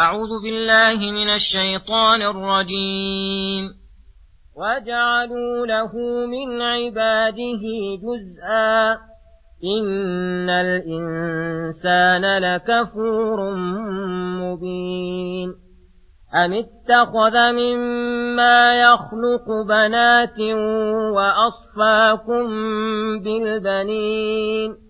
أعوذ بالله من الشيطان الرجيم. وجعلوا له من عباده جزءا. إن الإنسان لكفور مبين. أم اتخذ مما يخلق بنات وأصفاكم بالبنين.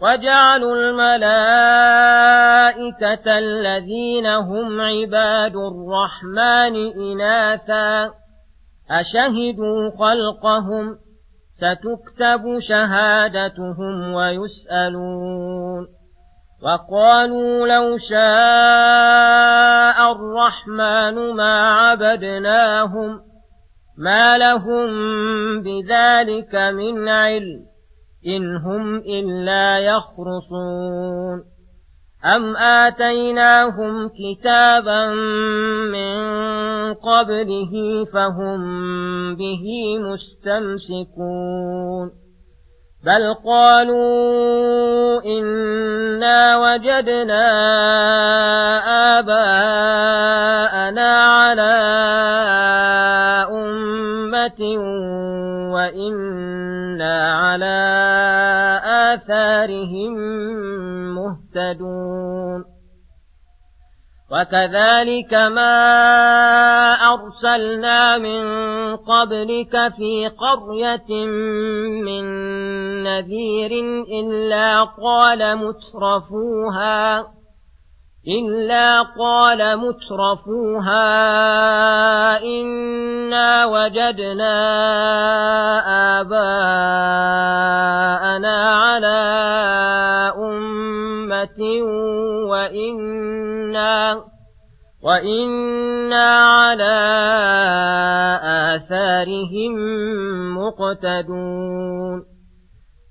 وجعلوا الملائكة الذين هم عباد الرحمن إناثا أشهدوا خلقهم ستكتب شهادتهم ويسألون وقالوا لو شاء الرحمن ما عبدناهم ما لهم بذلك من علم إن هم إلا يخرصون أم آتيناهم كتابا من قبله فهم به مستمسكون بل قالوا إنا وجدنا آباءنا على أمة وإنا آثارهم مهتدون وكذلك ما أرسلنا من قبلك في قرية من نذير إلا قال مترفوها إلا قال مترفوها إنا وجدنا آباءنا على أمة وإنا وإنا على آثارهم مقتدون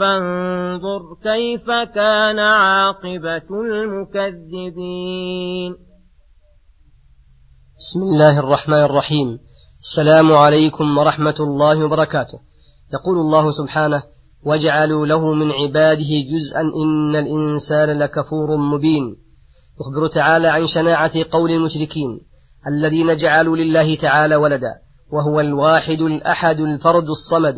فانظر كيف كان عاقبة المكذبين. بسم الله الرحمن الرحيم. السلام عليكم ورحمة الله وبركاته. يقول الله سبحانه وجعلوا له من عباده جزءا إن الإنسان لكفور مبين يخبر تعالى عن شناعة قول المشركين الذين جعلوا لله تعالى ولدا وهو الواحد الأحد الفرد الصمد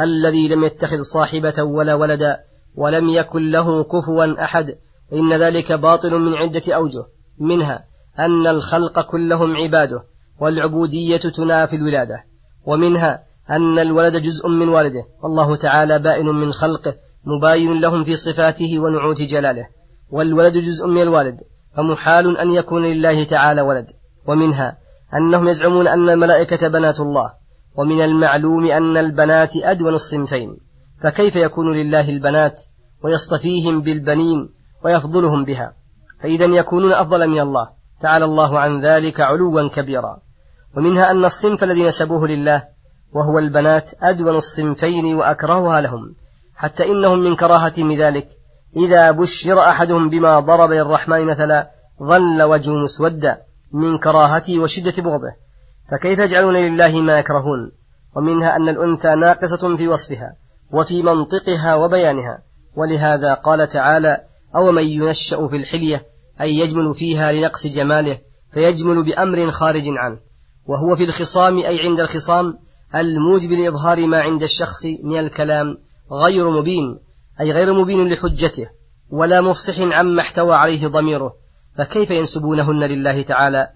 الذي لم يتخذ صاحبة ولا ولدا ولم يكن له كفوا أحد إن ذلك باطل من عدة أوجه. منها أن الخلق كلهم عباده والعبودية تنافي الولادة. ومنها أن الولد جزء من والده. والله تعالى بائن من خلقه مباين لهم في صفاته ونعوت جلاله. والولد جزء من الوالد فمحال أن يكون لله تعالى ولد. ومنها أنهم يزعمون أن الملائكة بنات الله. ومن المعلوم أن البنات أدون الصنفين فكيف يكون لله البنات ويصطفيهم بالبنين ويفضلهم بها؟ فإذا يكونون أفضل من الله تعالى الله عن ذلك علوا كبيرا. ومنها أن الصنف الذي نسبوه لله وهو البنات أدون الصنفين وأكرهها لهم حتى إنهم من كراهتهم ذلك. إذا بشر أحدهم بما ضرب للرحمن مثلا ظل وجهه مسودا من كراهته وشدة بغضه. فكيف يجعلون لله ما يكرهون؟ ومنها أن الأنثى ناقصة في وصفها وفي منطقها وبيانها. ولهذا قال تعالى أو من ينشأ في الحلية أي يجمل فيها لنقص جماله فيجمل بأمر خارج عنه. وهو في الخصام أي عند الخصام الموجب لإظهار ما عند الشخص من الكلام غير مبين أي غير مبين لحجته ولا مفصح عما احتوى عليه ضميره. فكيف ينسبونهن لله تعالى؟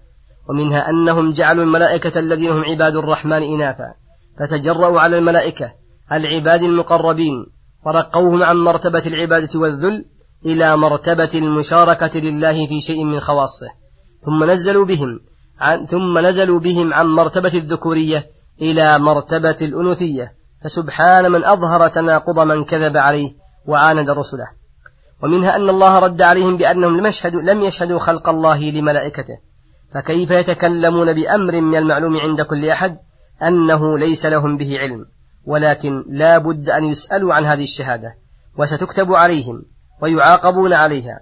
ومنها أنهم جعلوا الملائكة الذين هم عباد الرحمن إناثا فتجرأوا على الملائكة العباد المقربين ورقوهم عن مرتبة العبادة والذل إلى مرتبة المشاركة لله في شيء من خواصه. ثم نزلوا بهم عن ثم نزلوا بهم عن مرتبة الذكورية إلى مرتبة الأنوثية فسبحان من أظهر تناقض من كذب عليه وعاند رسله. ومنها أن الله رد عليهم بأنهم لم يشهدوا, لم يشهدوا خلق الله لملائكته. فكيف يتكلمون بأمر من المعلوم عند كل أحد أنه ليس لهم به علم ولكن لا بد أن يسألوا عن هذه الشهادة وستكتب عليهم ويعاقبون عليها.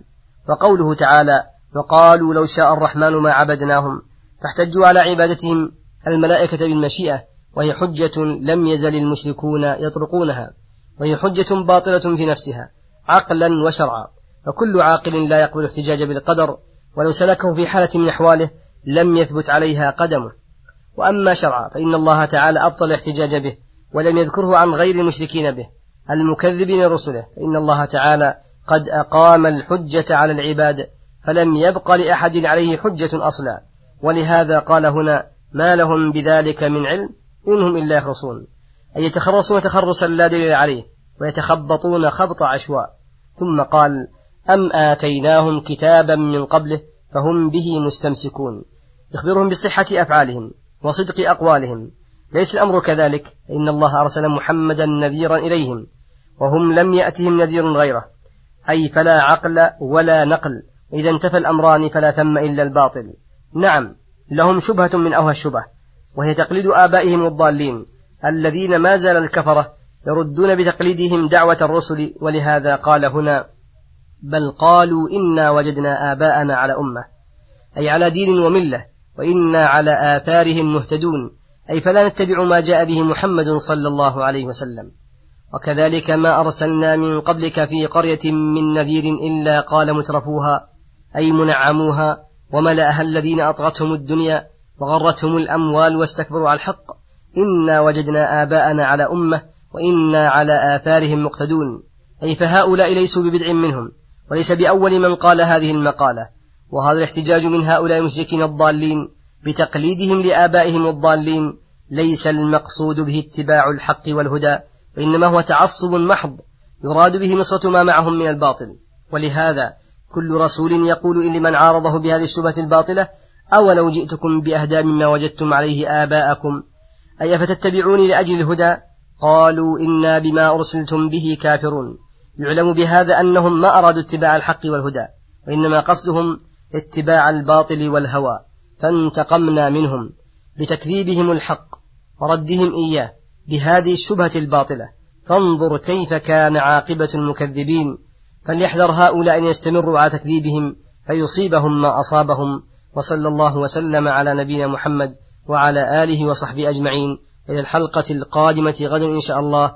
وقوله تعالى وقالوا لو شاء الرحمن ما عبدناهم فاحتجوا على عبادتهم الملائكة بالمشيئة وهي حجة لم يزل المشركون يطرقونها وهي حجة باطلة في نفسها عقلا وشرعا. فكل عاقل لا يقبل الاحتجاج بالقدر ولو سلكه في حالة من أحواله لم يثبت عليها قدمه. وأما شرعا فإن الله تعالى أبطل الاحتجاج به ولم يذكره عن غير المشركين به المكذبين رسله. فإن الله تعالى قد أقام الحجة على العباد فلم يبق لأحد عليه حجة أصلا. ولهذا قال هنا ما لهم بذلك من علم إنهم إلا يخرصون. أي يتخرصون تخرصا لا دليل عليه ويتخبطون خبط عشواء. ثم قال أم آتيناهم كتابا من قبله فهم به مستمسكون. يخبرهم بصحة أفعالهم وصدق أقوالهم. ليس الأمر كذلك. إن الله أرسل محمدا نذيرا إليهم وهم لم يأتهم نذير غيره. أي فلا عقل ولا نقل. إذا انتفى الأمران فلا ثم إلا الباطل. نعم لهم شبهة من أوهى الشبه وهي تقليد آبائهم الضالين الذين ما زال الكفرة يردون بتقليدهم دعوة الرسل ولهذا قال هنا بل قالوا إنا وجدنا آباءنا على أمة أي على دين وملة وإنا على آثارهم مهتدون أي فلا نتبع ما جاء به محمد صلى الله عليه وسلم. وكذلك ما أرسلنا من قبلك في قرية من نذير إلا قال مترفوها أي منعموها وملأها الذين أطغتهم الدنيا وغرتهم الأموال واستكبروا على الحق. إنا وجدنا آباءنا على أمة وإنا على آثارهم مقتدون. أي فهؤلاء ليسوا ببدع منهم. وليس بأول من قال هذه المقالة وهذا الاحتجاج من هؤلاء المشركين الضالين بتقليدهم لآبائهم الضالين ليس المقصود به اتباع الحق والهدى وإنما هو تعصب محض يراد به نصرة ما معهم من الباطل. ولهذا كل رسول يقول إن لمن عارضه بهذه الشبهة الباطلة أولو جئتكم بأهدى مما وجدتم عليه آباءكم؟ أي أفتتبعوني لأجل الهدى؟ قالوا إنا بما أرسلتم به كافرون. يعلم بهذا أنهم ما أرادوا اتباع الحق والهدى وإنما قصدهم اتباع الباطل والهوى فانتقمنا منهم بتكذيبهم الحق وردهم إياه بهذه الشبهة الباطلة. فانظر كيف كان عاقبة المكذبين فليحذر هؤلاء أن يستمروا على تكذيبهم فيصيبهم ما أصابهم. وصلى الله وسلم على نبينا محمد وعلى آله وصحبه أجمعين. إلى الحلقة القادمة غدا إن شاء الله.